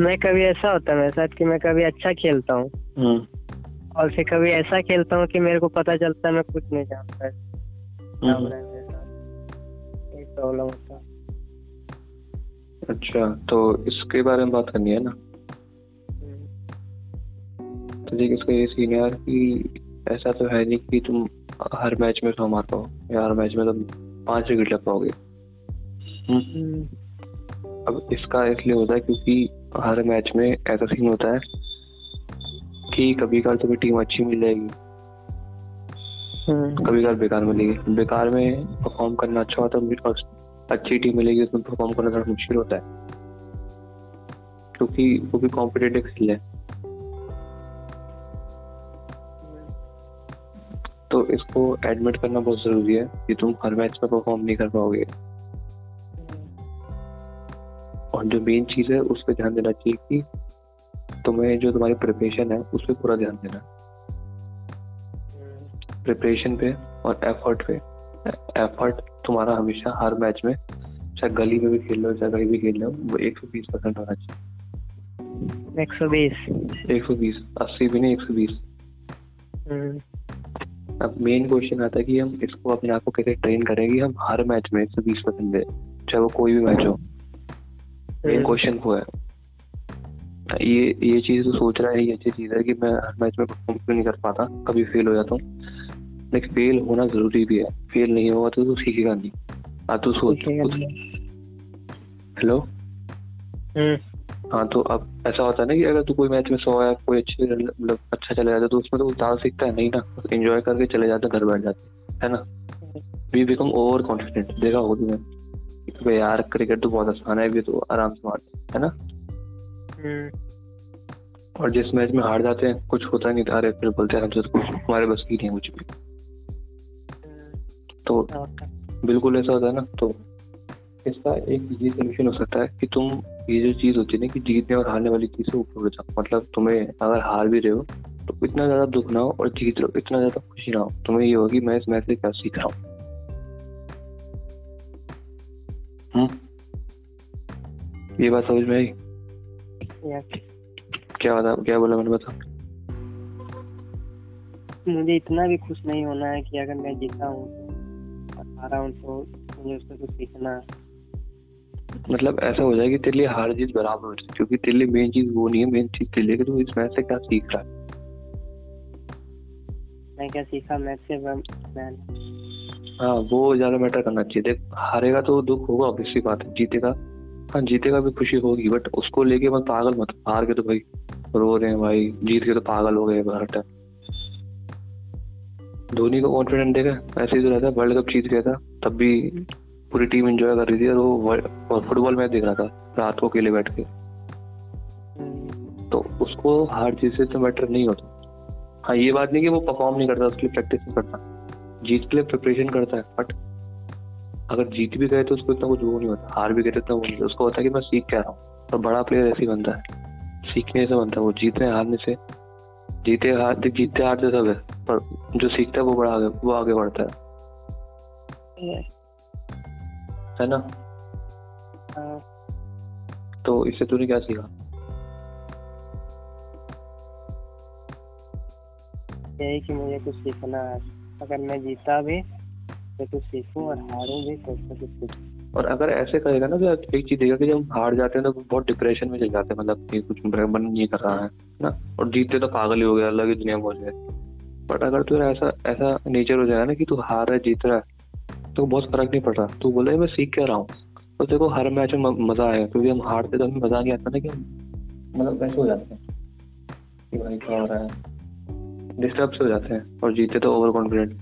मैं कभी ऐसा होता है मेरे साथ कि मैं कभी अच्छा खेलता हूँ। हम्म और फिर कभी ऐसा खेलता हूँ कि मेरे को पता चलता है मैं कुछ नहीं जानता। है। हो है प्रॉब्लम होता है। अच्छा तो इसके बारे में बात करनी है ना? हम्म, तो देख इसका ये सीन यार कि ऐसा तो है नहीं कि तुम हर मैच में सौ मार पाओ या हर मैच में तुम पाँच विकेट ले पाओगे। हम्म, अब इसका इसलिए होता है क्योंकि हर मैच में ऐसा सीन होता है कि कभी कभार तुम्हें टीम अच्छी मिल जाएगी। हम्म, कभी कभार बेकार मिलेगी। बेकार में परफॉर्म करना अच्छा होता है और अच्छी टीम मिलेगी उसमें परफॉर्म करना थोड़ा मुश्किल होता है। क्योंकि वो भी कॉम्पिटेटिव खेल है। तो इसको एडमिट करना बहुत ज़रूरी है कि तुम हर मैच में परफॉर्म नहीं कर पाओगे। और जो मेन चीज़ है उस पर ध्यान देना चाहिए कि तुम्हें जो तुम्हारी प्रिपरेशन है उस पर पूरा ध्यान देना। प्रिपरेशन पे और एफर्ट पे। एफर्ट तुम्हारा हमेशा हर मैच में चाहे गली में भी खेल लो चाहे कहीं भी खेल लो वो एक सौ बीस परसेंट होना चाहिए। एक सौ बीस? एक सौ बीस अस्सी भी नहीं एक सौ बीस। हम्म, अब मेन क्वेश्चन आता है कि हम इसको अपने आप को कैसे ट्रेन करेंगे हम हर मैच में एक सौ बीस परसेंट दे चाहे वो कोई भी मैच हो। हम्म, क्वेश्चन वो है। ये ये चीज़ तो सोच रहा है ये अच्छी चीज़ है कि मैं हर मैच में परफॉर्म क्यों नहीं कर पाता? कभी फेल हो जाता हूँ। लेकिन फेल होना ज़रूरी भी है। फेल नहीं होगा तो तू सीखेगा नहीं। हाँ तू सोच। हेलो हम्म, हाँ तो अब ऐसा होता है ना कि अगर तू कोई मैच में सौ या कोई अच्छी मतलब अच्छा चला जाता है तो उसमें तो उतार सीखता है नहीं ना? एंजॉय करके चले जाते घर बैठ जाते है। ना? वी बिकम ओवर कॉन्फिडेंट देखा होगा तुमने भाई यार क्रिकेट तो बहुत आसान है भी तो आराम से मारते हैं, ना? हम्म, और जिस मैच में हार जाते हैं कुछ होता नहीं अरे फिर बोलते हैं हमसे तो कुछ हमारे बस की नहीं कुछ भी तो बिल्कुल ऐसा होता है ना तो इसका एक ये सोल्यूशन हो सकता है कि तुम ये जो चीज़ होती है ना कि जीतने और हारने वाली चीज़ से ऊपर उठ जाओ। मतलब तुम्हें अगर हार भी रहे हो तो इतना ज़्यादा दुख ना हो और जीत रहे इतना ज़्यादा खुशी ना हो। तुम्हें ये होगी मैं इस मैच से क्या सीख रहा हूँ। हम्म? ये बात समझ में आई? क्या बता क्या बोला मैंने बता मुझे इतना भी खुश नहीं होना है कि अगर मैं जीता हूँ हारा हूँ तो मुझे उससे कुछ सीखना मतलब ऐसा हो जाए कि तेरे लिए हार जीत बराबर हो जाए क्योंकि तेरे लिए मेन चीज़ वो नहीं है मेन चीज़ तेरे लिए कि तू इस मैच से क्या सीख रहा है। मैं क्या सीखा? मैच से मैं हाँ वो ज़्यादा मैटर करना चाहिए। देख, हारेगा तो दुख होगा ऑब्वियसली बात है। जीतेगा। हाँ जीतेगा भी खुशी होगी बट उसको लेके मत पागल मत। हार के तो भाई रो रहे हैं भाई, जीत के तो पागल हो गए हर टाइम धोनी को कॉन्फिडेंट देखा, ऐसे ही तो रहता वर्ल्ड कप जीत गया था, तब भी पूरी टीम एंजॉय कर रही थी। और वो और फुटबॉल मैच देख रहा था, रात को अकेले बैठ के। तो उसको हार जीत से तो मैटर नहीं होता। हाँ ये बात नहीं कि वो परफॉर्म नहीं करता, उसके प्रैक्टिस नहीं करता। जीत के लिए प्रिपरेशन करता है बट अगर जीत भी गए तो उसको इतना कुछ वो नहीं होता हार भी गए तो इतना वो नहीं होता। उसको होता है कि मैं सीख क्या रहा हूँ और बड़ा प्लेयर ऐसे ही बनता है सीखने से बनता है वो जीतने हारने से। जीते हार जीतते हारते सब है पर जो सीखता है वो बड़ा आगे वो आगे बढ़ता है। है ना? हाँ, तो इससे तूने क्या सीखा? यही कि मुझे कुछ सीखना है। अगर मैं जीता भी तो कुछ सीखूं और हारूं भी तो उससे कुछ सीखूं। और अगर ऐसे करेगा ना तो एक चीज़ देगा कि जब हार जाते हैं तो बहुत डिप्रेशन में चले जाते हैं मतलब कि कुछ मन नहीं कर रहा है ना? और जीतते तो पागल ही हो गया अलग ही दुनिया में हो बट अगर तू ऐसा ऐसा नेचर हो जाएगा ना कि तू हार रहा है, जीत रहा है तो बहुत फ़र्क नहीं पड़ रहा तू बोले, मैं सीख के रहा हूँ। तो देखो, हर मैच में मज़ा आएगा क्योंकि हम हारते तो हमें मज़ा नहीं आता ना कि मतलब कैसे हो जाते हैं कि भाई क्या हो रहा है। डिस्टर्ब हो जाते हैं और जीते तो ओवर कॉन्फिडेंट